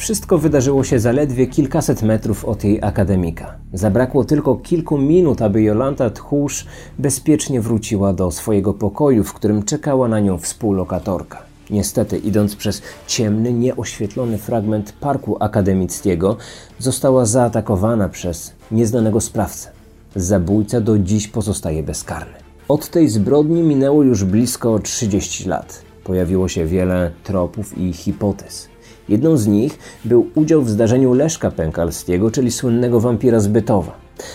Wszystko wydarzyło się zaledwie kilkaset metrów od jej akademika. Zabrakło tylko kilku minut, aby Jolanta Tchórz bezpiecznie wróciła do swojego pokoju, w którym czekała na nią współlokatorka. Niestety, idąc przez ciemny, nieoświetlony fragment parku akademickiego, została zaatakowana przez nieznanego sprawcę. Zabójca do dziś pozostaje bezkarny. Od tej zbrodni minęło już blisko 30 lat. Pojawiło się wiele tropów i hipotez. Jedną z nich był udział w zdarzeniu Leszka Pękalskiego, czyli słynnego wampira z Bytowa.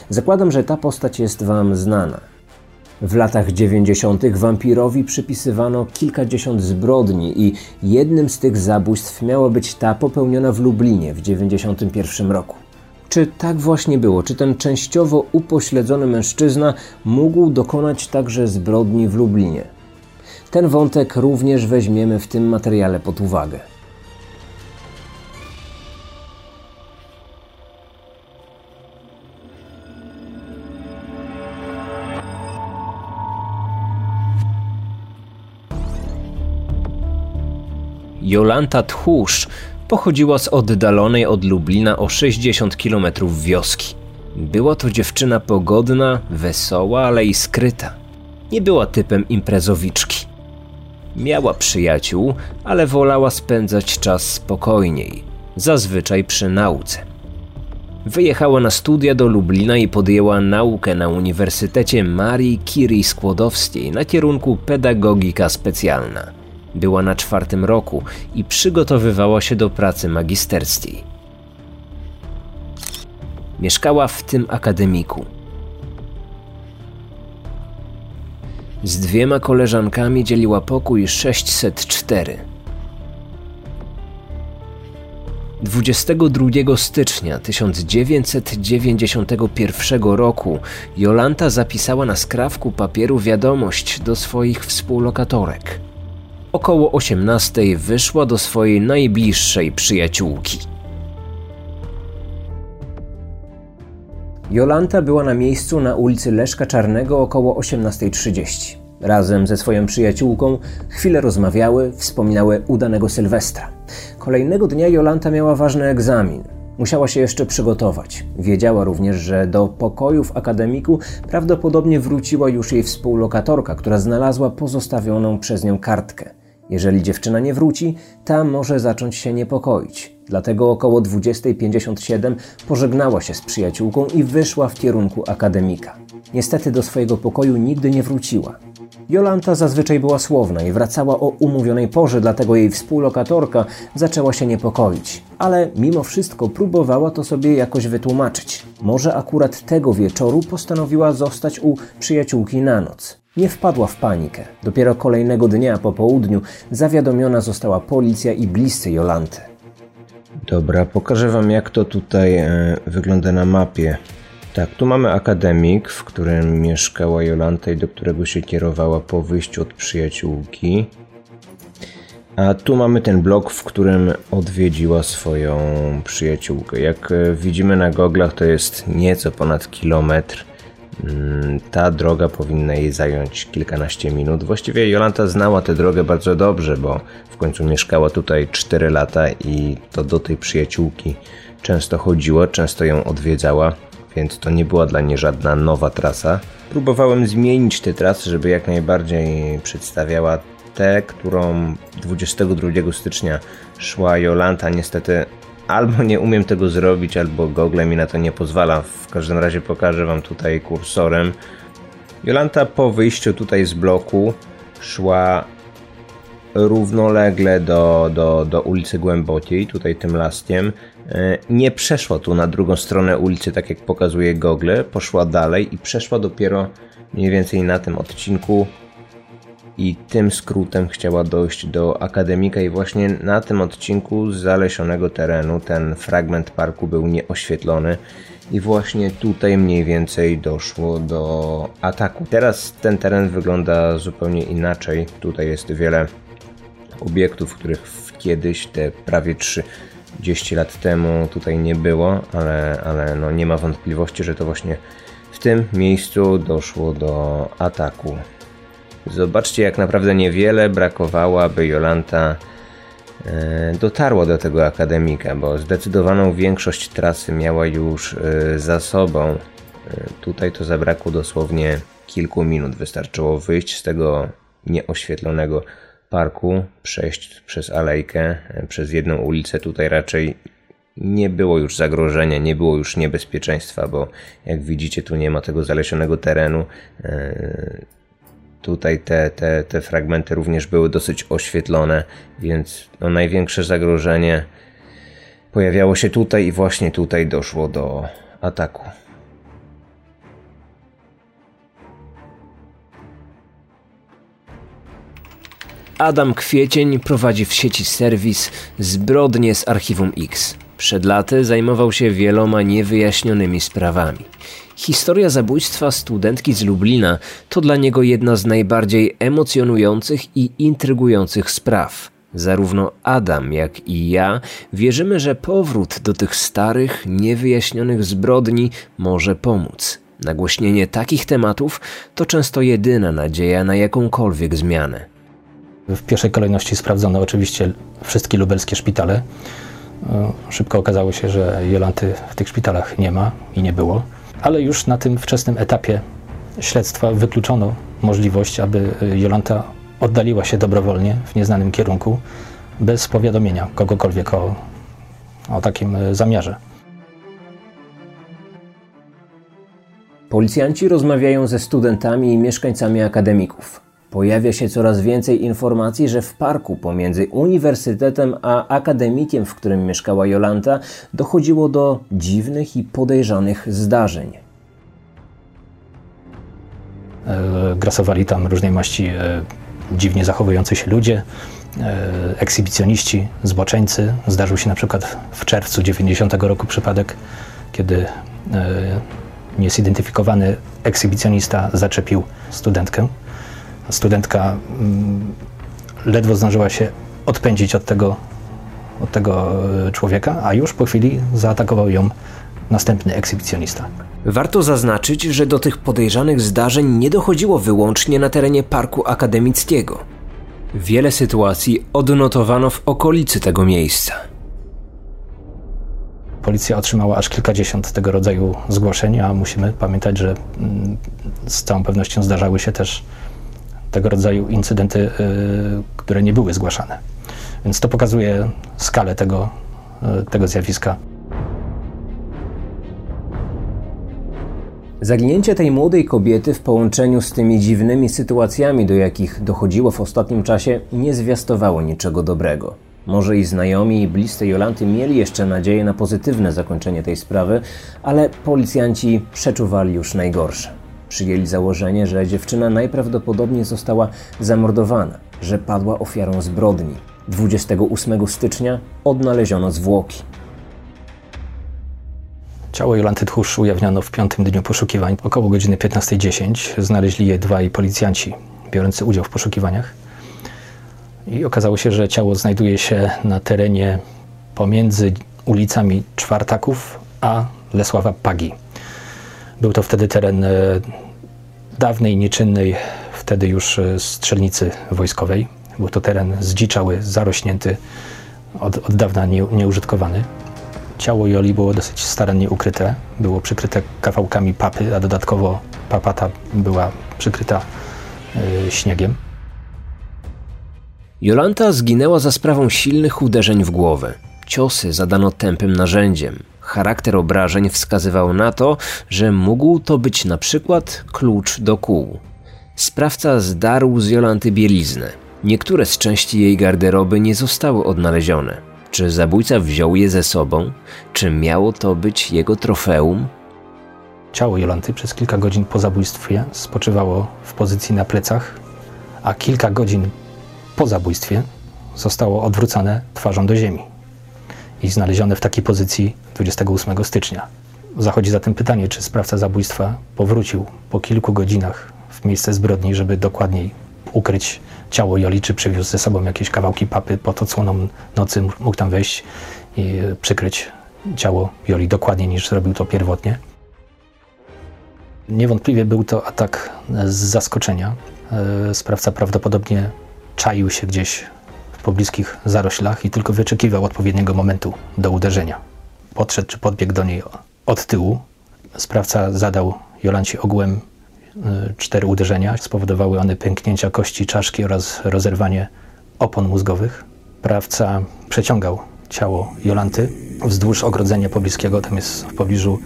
Zakładam, że ta postać jest Wam znana. W latach 90. wampirowi przypisywano kilkadziesiąt zbrodni i jednym z tych zabójstw miała być ta popełniona w Lublinie w 91 roku. Czy tak właśnie było? Czy ten częściowo upośledzony mężczyzna mógł dokonać także zbrodni w Lublinie? Ten wątek również weźmiemy w tym materiale pod uwagę. Jolanta Tchórz pochodziła z oddalonej od Lublina o 60 km wioski. Była to dziewczyna pogodna, wesoła, ale i skryta. Nie była typem imprezowiczki. Miała przyjaciół, ale wolała spędzać czas spokojniej, zazwyczaj przy nauce. Wyjechała na studia do Lublina i podjęła naukę na Uniwersytecie Marii Curie Skłodowskiej na kierunku pedagogika specjalna. Była na czwartym roku i przygotowywała się do pracy magisterskiej. Mieszkała w tym akademiku. Z dwiema koleżankami dzieliła pokój 604. 22 stycznia 1991 roku Jolanta zapisała na skrawku papieru wiadomość do swoich współlokatorek. Około 18 wyszła do swojej najbliższej przyjaciółki. Jolanta była na miejscu na ulicy Leszka Czarnego około 18.30. Razem ze swoją przyjaciółką chwilę rozmawiały, wspominały udanego Sylwestra. Kolejnego dnia Jolanta miała ważny egzamin. Musiała się jeszcze przygotować. Wiedziała również, że do pokoju w akademiku prawdopodobnie wróciła już jej współlokatorka, która znalazła pozostawioną przez nią kartkę. Jeżeli dziewczyna nie wróci, ta może zacząć się niepokoić. Dlatego około 20.57 pożegnała się z przyjaciółką i wyszła w kierunku akademika. Niestety do swojego pokoju nigdy nie wróciła. Jolanta zazwyczaj była słowna i wracała o umówionej porze, dlatego jej współlokatorka zaczęła się niepokoić. Ale mimo wszystko próbowała to sobie jakoś wytłumaczyć. Może akurat tego wieczoru postanowiła zostać u przyjaciółki na noc. Nie wpadła w panikę. Dopiero kolejnego dnia po południu zawiadomiona została policja i bliscy Jolanty. Dobra, pokażę Wam jak to tutaj e, wygląda na mapie. Tak, tu mamy akademik, w którym mieszkała Jolanta i do którego się kierowała po wyjściu od przyjaciółki. A tu mamy ten blok, w którym odwiedziła swoją przyjaciółkę. Jak e, widzimy na goglach, to jest nieco ponad kilometr. Mm, ta droga powinna jej zająć kilkanaście minut. Właściwie Jolanta znała tę drogę bardzo dobrze, bo w końcu mieszkała tutaj 4 lata i to do tej przyjaciółki często chodziła, często ją odwiedzała, więc to nie była dla niej żadna nowa trasa. Próbowałem zmienić tę trasę, żeby jak najbardziej przedstawiała tę, którą 22 stycznia szła Jolanta. Niestety albo nie umiem tego zrobić, albo Google mi na to nie pozwala. W każdym razie pokażę Wam tutaj kursorem. Jolanta po wyjściu tutaj z bloku szła równolegle do, do, do ulicy Głębociej, tutaj tym laskiem. E, nie przeszła tu na drugą stronę ulicy, tak jak pokazuje Google, poszła dalej i przeszła dopiero mniej więcej na tym odcinku i tym skrótem chciała dojść do akademika i właśnie na tym odcinku zalesionego terenu ten fragment parku był nieoświetlony i właśnie tutaj mniej więcej doszło do ataku. Teraz ten teren wygląda zupełnie inaczej. Tutaj jest wiele obiektów, których kiedyś te prawie 30 lat temu tutaj nie było, ale, ale no nie ma wątpliwości, że to właśnie w tym miejscu doszło do ataku. Zobaczcie, jak naprawdę niewiele brakowało, aby Jolanta e, dotarło do tego akademika, bo zdecydowaną większość trasy miała już e, za sobą. Tutaj to zabrakło dosłownie kilku minut. Wystarczyło wyjść z tego nieoświetlonego parku, przejść przez alejkę, przez jedną ulicę. Tutaj raczej nie było już zagrożenia, nie było już niebezpieczeństwa, bo jak widzicie, tu nie ma tego zalesionego terenu. Tutaj te, te, te fragmenty również były dosyć oświetlone, więc no największe zagrożenie pojawiało się tutaj i właśnie tutaj doszło do ataku. Adam Kwiecień prowadzi w sieci serwis Zbrodnie z Archiwum X. Przed laty zajmował się wieloma niewyjaśnionymi sprawami. Historia zabójstwa studentki z Lublina to dla niego jedna z najbardziej emocjonujących i intrygujących spraw. Zarówno Adam, jak i ja wierzymy, że powrót do tych starych, niewyjaśnionych zbrodni może pomóc. Nagłośnienie takich tematów to często jedyna nadzieja na jakąkolwiek zmianę. W pierwszej kolejności sprawdzono oczywiście wszystkie lubelskie szpitale. E, szybko okazało się, że Jolanty w tych szpitalach nie ma i nie było, ale już na tym wczesnym etapie śledztwa wykluczono możliwość, aby Jolanta oddaliła się dobrowolnie w nieznanym kierunku, bez powiadomienia kogokolwiek o, o takim e, zamiarze. Policjanci rozmawiają ze studentami i mieszkańcami akademików. Pojawia się coraz więcej informacji, że w parku pomiędzy uniwersytetem a akademikiem, w którym mieszkała Jolanta, dochodziło do dziwnych i podejrzanych zdarzeń. E, grasowali tam różnej maści e, dziwnie zachowujący się ludzie, e, ekshibicjoniści, zboczeńcy. Zdarzył się na przykład w czerwcu 90 roku przypadek, kiedy niezidentyfikowany ekshibicjonista zaczepił studentkę studentka mm, ledwo zdążyła się odpędzić od tego, od tego e, człowieka, a już po chwili zaatakował ją następny ekshibicjonista. Warto zaznaczyć, że do tych podejrzanych zdarzeń nie dochodziło wyłącznie na terenie parku akademickiego. Wiele sytuacji odnotowano w okolicy tego miejsca. Policja otrzymała aż kilkadziesiąt tego rodzaju zgłoszeń, a musimy pamiętać, że mm, z całą pewnością zdarzały się też tego rodzaju incydenty, y, które nie były zgłaszane. Więc to pokazuje skalę tego, y, tego zjawiska. Zaginięcie tej młodej kobiety w połączeniu z tymi dziwnymi sytuacjami, do jakich dochodziło w ostatnim czasie, nie zwiastowało niczego dobrego. Może i znajomi i bliscy Jolanty mieli jeszcze nadzieję na pozytywne zakończenie tej sprawy, ale policjanci przeczuwali już najgorsze. Przyjęli założenie, że dziewczyna najprawdopodobniej została zamordowana, że padła ofiarą zbrodni. 28 stycznia odnaleziono zwłoki. Ciało Jolanty Tchórz ujawniono w piątym dniu poszukiwań. Około godziny 15.10 znaleźli je dwaj policjanci biorący udział w poszukiwaniach. I okazało się, że ciało znajduje się na terenie pomiędzy ulicami Czwartaków a Lesława Pagi. Był to wtedy teren e, dawnej, nieczynnej wtedy już e, strzelnicy wojskowej. Był to teren zdziczały, zarośnięty, od, od dawna nie, nieużytkowany. Ciało Joli było dosyć starannie ukryte. Było przykryte kawałkami papy, a dodatkowo papata była przykryta y, śniegiem. Jolanta zginęła za sprawą silnych uderzeń w głowę. Ciosy zadano tępym narzędziem. Charakter obrażeń wskazywał na to, że mógł to być na przykład klucz do kół. Sprawca zdarł z Jolanty bieliznę. Niektóre z części jej garderoby nie zostały odnalezione. Czy zabójca wziął je ze sobą? Czy miało to być jego trofeum? Ciało Jolanty przez kilka godzin po zabójstwie spoczywało w pozycji na plecach, a kilka godzin po zabójstwie zostało odwrócone twarzą do ziemi i znalezione w takiej pozycji 28 stycznia. Zachodzi zatem pytanie, czy sprawca zabójstwa powrócił po kilku godzinach w miejsce zbrodni, żeby dokładniej ukryć ciało Joli, czy przywiózł ze sobą jakieś kawałki papy pod odsłoną nocy, mógł tam wejść i przykryć ciało Joli dokładniej niż zrobił to pierwotnie. Niewątpliwie był to atak z zaskoczenia. E, sprawca prawdopodobnie czaił się gdzieś pobliskich zaroślach i tylko wyczekiwał odpowiedniego momentu do uderzenia. Podszedł czy podbiegł do niej od tyłu. Sprawca zadał Jolancie ogółem y, cztery uderzenia. Spowodowały one pęknięcia kości czaszki oraz rozerwanie opon mózgowych. Sprawca przeciągał ciało Jolanty wzdłuż ogrodzenia pobliskiego. Tam jest w pobliżu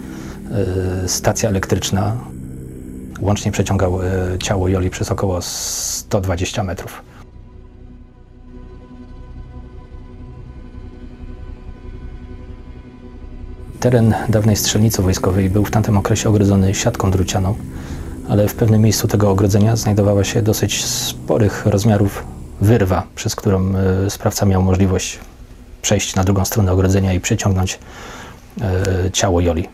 y, stacja elektryczna. Łącznie przeciągał y, ciało Joli przez około 120 metrów. Teren dawnej strzelnicy wojskowej był w tamtym okresie ogrodzony siatką drucianą, ale w pewnym miejscu tego ogrodzenia znajdowała się dosyć sporych rozmiarów wyrwa, przez którą y, sprawca miał możliwość przejść na drugą stronę ogrodzenia i przeciągnąć y, ciało Joli.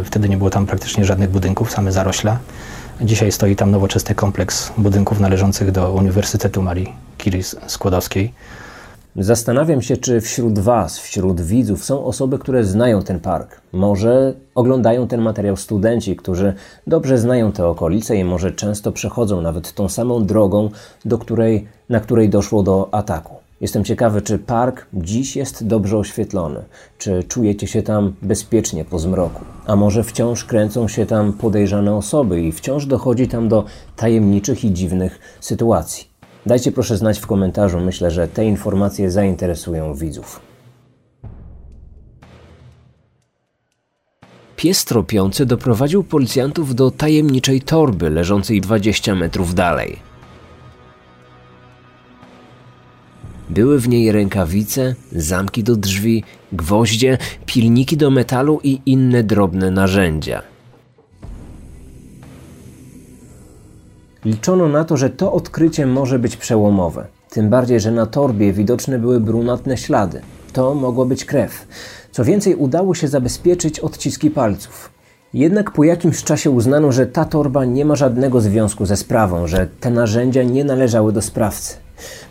Y, wtedy nie było tam praktycznie żadnych budynków, same zarośla. Dzisiaj stoi tam nowoczesny kompleks budynków należących do Uniwersytetu Marii Curie Skłodowskiej. Zastanawiam się, czy wśród Was, wśród widzów są osoby, które znają ten park. Może oglądają ten materiał studenci, którzy dobrze znają te okolice i może często przechodzą nawet tą samą drogą, do której, na której doszło do ataku. Jestem ciekawy, czy park dziś jest dobrze oświetlony, czy czujecie się tam bezpiecznie po zmroku, a może wciąż kręcą się tam podejrzane osoby i wciąż dochodzi tam do tajemniczych i dziwnych sytuacji. Dajcie proszę znać w komentarzu, myślę, że te informacje zainteresują widzów. Pies tropiący doprowadził policjantów do tajemniczej torby leżącej 20 metrów dalej. Były w niej rękawice, zamki do drzwi, gwoździe, pilniki do metalu i inne drobne narzędzia. Liczono na to, że to odkrycie może być przełomowe. Tym bardziej, że na torbie widoczne były brunatne ślady. To mogła być krew. Co więcej, udało się zabezpieczyć odciski palców. Jednak po jakimś czasie uznano, że ta torba nie ma żadnego związku ze sprawą, że te narzędzia nie należały do sprawcy.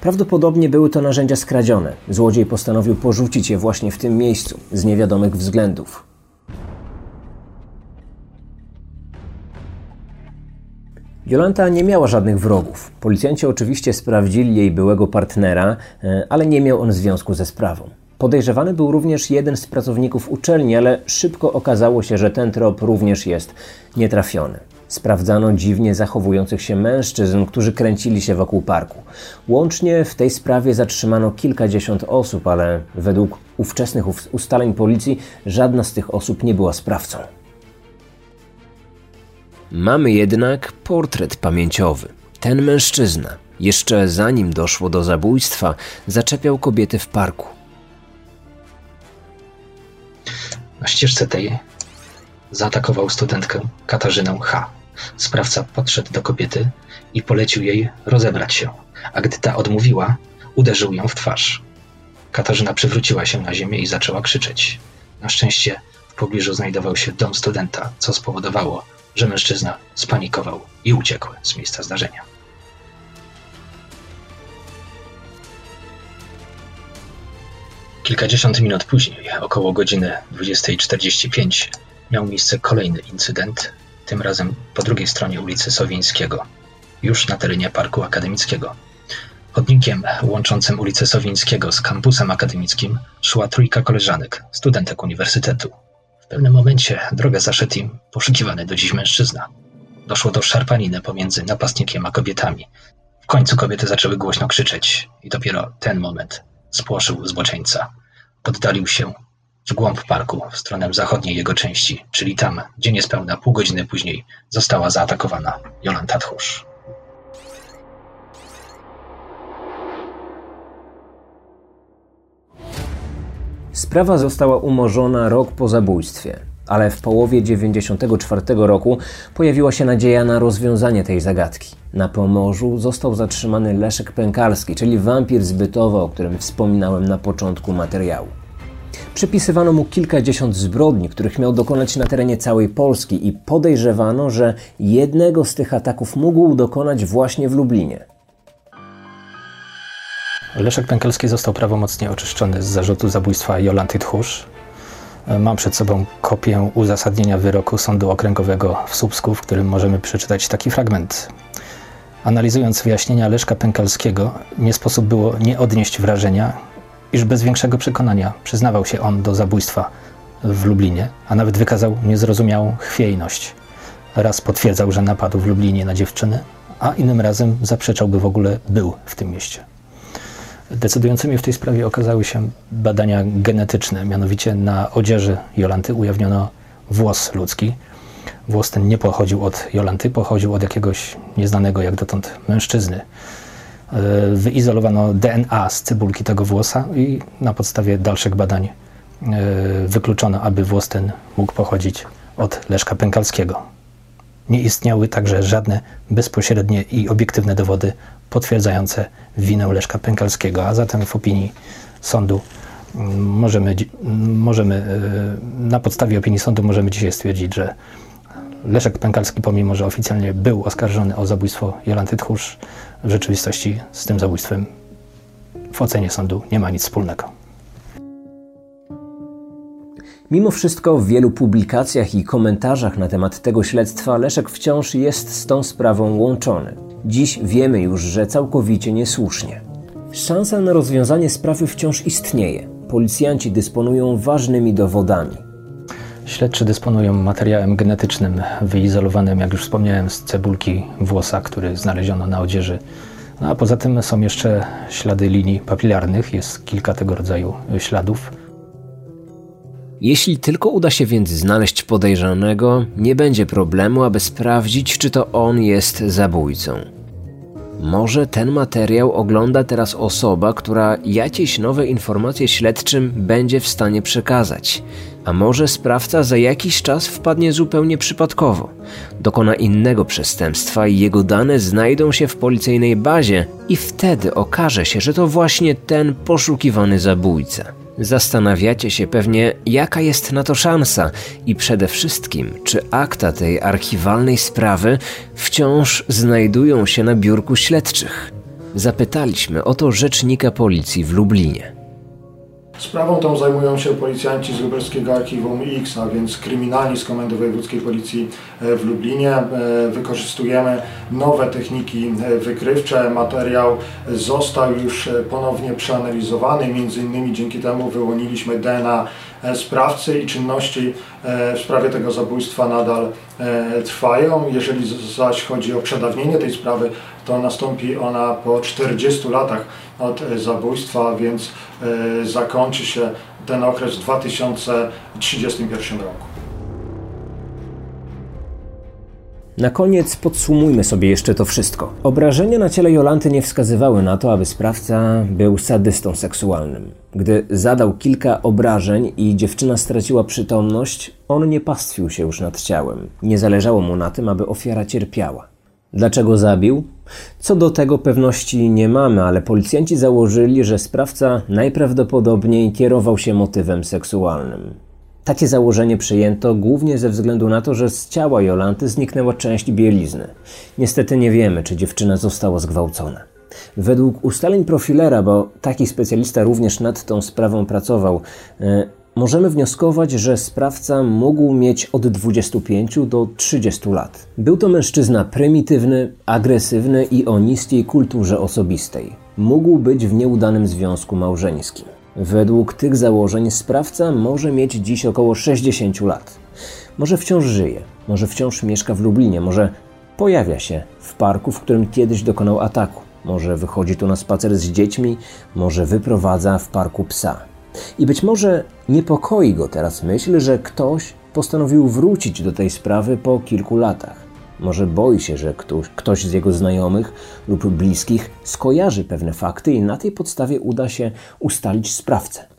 Prawdopodobnie były to narzędzia skradzione. Złodziej postanowił porzucić je właśnie w tym miejscu, z niewiadomych względów. Jolanta nie miała żadnych wrogów. Policjanci oczywiście sprawdzili jej byłego partnera, e, ale nie miał on związku ze sprawą. Podejrzewany był również jeden z pracowników uczelni, ale szybko okazało się, że ten trop również jest nietrafiony. Sprawdzano dziwnie zachowujących się mężczyzn, którzy kręcili się wokół parku. Łącznie w tej sprawie zatrzymano kilkadziesiąt osób, ale według ówczesnych ustaleń policji żadna z tych osób nie była sprawcą. Mamy jednak portret pamięciowy. Ten mężczyzna, jeszcze zanim doszło do zabójstwa, zaczepiał kobiety w parku. Na ścieżce tej zaatakował studentkę Katarzynę H. Sprawca podszedł do kobiety i polecił jej rozebrać się, a gdy ta odmówiła, uderzył ją w twarz. Katarzyna przywróciła się na ziemię i zaczęła krzyczeć. Na szczęście w pobliżu znajdował się dom studenta, co spowodowało, że mężczyzna spanikował i uciekł z miejsca zdarzenia. Kilkadziesiąt minut później, około godziny 20.45, miał miejsce kolejny incydent, tym razem po drugiej stronie ulicy Sowińskiego, już na terenie Parku Akademickiego. Chodnikiem łączącym ulicę Sowińskiego z kampusem akademickim szła trójka koleżanek, studentek uniwersytetu pewnym momencie drogę zaszedł im poszukiwany do dziś mężczyzna. Doszło do szarpaniny pomiędzy napastnikiem a kobietami. W końcu kobiety zaczęły głośno krzyczeć i dopiero ten moment spłoszył zboczeńca. Poddalił się w głąb parku, w stronę zachodniej jego części, czyli tam, gdzie niespełna pół godziny później została zaatakowana Jolanta Tchórz. Sprawa została umorzona rok po zabójstwie, ale w połowie 1994 roku pojawiła się nadzieja na rozwiązanie tej zagadki. Na Pomorzu został zatrzymany Leszek Pękalski, czyli wampir zbytowy, o którym wspominałem na początku materiału. Przypisywano mu kilkadziesiąt zbrodni, których miał dokonać na terenie całej Polski i podejrzewano, że jednego z tych ataków mógł dokonać właśnie w Lublinie. Leszek Pękelski został prawomocnie oczyszczony z zarzutu zabójstwa Jolanty Tchórz. Mam przed sobą kopię uzasadnienia wyroku Sądu Okręgowego w Słupsku, w którym możemy przeczytać taki fragment. Analizując wyjaśnienia Leszka Pękalskiego, nie sposób było nie odnieść wrażenia, iż bez większego przekonania przyznawał się on do zabójstwa w Lublinie, a nawet wykazał niezrozumiałą chwiejność. Raz potwierdzał, że napadł w Lublinie na dziewczynę, a innym razem zaprzeczał, by w ogóle był w tym mieście. Decydującymi w tej sprawie okazały się badania genetyczne, mianowicie na odzieży Jolanty ujawniono włos ludzki. Włos ten nie pochodził od Jolanty, pochodził od jakiegoś nieznanego jak dotąd mężczyzny. E, wyizolowano DNA z cybulki tego włosa i na podstawie dalszych badań e, wykluczono, aby włos ten mógł pochodzić od Leszka Pękalskiego. Nie istniały także żadne bezpośrednie i obiektywne dowody potwierdzające winę Leszka Pękalskiego, a zatem w opinii sądu mm, możemy, mm, możemy e, na podstawie opinii sądu możemy dzisiaj stwierdzić, że Leszek Pękalski, pomimo że oficjalnie był oskarżony o zabójstwo Jolanty Tchórz, w rzeczywistości z tym zabójstwem w ocenie sądu nie ma nic wspólnego. Mimo wszystko w wielu publikacjach i komentarzach na temat tego śledztwa Leszek wciąż jest z tą sprawą łączony. Dziś wiemy już, że całkowicie niesłusznie. Szansa na rozwiązanie sprawy wciąż istnieje. Policjanci dysponują ważnymi dowodami. Śledczy dysponują materiałem genetycznym wyizolowanym, jak już wspomniałem, z cebulki włosa, który znaleziono na odzieży. No a poza tym są jeszcze ślady linii papilarnych, jest kilka tego rodzaju śladów. Jeśli tylko uda się więc znaleźć podejrzanego, nie będzie problemu, aby sprawdzić, czy to on jest zabójcą. Może ten materiał ogląda teraz osoba, która jakieś nowe informacje śledczym będzie w stanie przekazać. A może sprawca za jakiś czas wpadnie zupełnie przypadkowo, dokona innego przestępstwa i jego dane znajdą się w policyjnej bazie, i wtedy okaże się, że to właśnie ten poszukiwany zabójca. Zastanawiacie się pewnie, jaka jest na to szansa i przede wszystkim, czy akta tej archiwalnej sprawy wciąż znajdują się na biurku śledczych. Zapytaliśmy o to rzecznika policji w Lublinie. Sprawą tą zajmują się policjanci z lubelskiego archiwum X, a więc kryminalni z Komendy Wojewódzkiej Policji e, w Lublinie. E, wykorzystujemy nowe techniki e, wykrywcze. Materiał został już ponownie przeanalizowany, między innymi dzięki temu wyłoniliśmy DNA sprawcy i czynności w sprawie tego zabójstwa nadal trwają. Jeżeli zaś chodzi o przedawnienie tej sprawy, to nastąpi ona po 40 latach od zabójstwa, więc e, zakończy się ten okres w 2031 roku. Na koniec podsumujmy sobie jeszcze to wszystko. Obrażenia na ciele Jolanty nie wskazywały na to, aby sprawca był sadystą seksualnym. Gdy zadał kilka obrażeń i dziewczyna straciła przytomność, on nie pastwił się już nad ciałem. Nie zależało mu na tym, aby ofiara cierpiała. Dlaczego zabił? Co do tego pewności nie mamy, ale policjanci założyli, że sprawca najprawdopodobniej kierował się motywem seksualnym. Takie założenie przyjęto głównie ze względu na to, że z ciała Jolanty zniknęła część bielizny. Niestety nie wiemy, czy dziewczyna została zgwałcona. Według ustaleń profilera, bo taki specjalista również nad tą sprawą pracował, e, możemy wnioskować, że sprawca mógł mieć od 25 do 30 lat. Był to mężczyzna prymitywny, agresywny i o niskiej kulturze osobistej. Mógł być w nieudanym związku małżeńskim. Według tych założeń sprawca może mieć dziś około 60 lat. Może wciąż żyje, może wciąż mieszka w Lublinie, może pojawia się w parku, w którym kiedyś dokonał ataku. Może wychodzi tu na spacer z dziećmi, może wyprowadza w parku psa. I być może niepokoi go teraz myśl, że ktoś postanowił wrócić do tej sprawy po kilku latach. Może boi się, że ktoś, ktoś z jego znajomych lub bliskich skojarzy pewne fakty i na tej podstawie uda się ustalić sprawcę.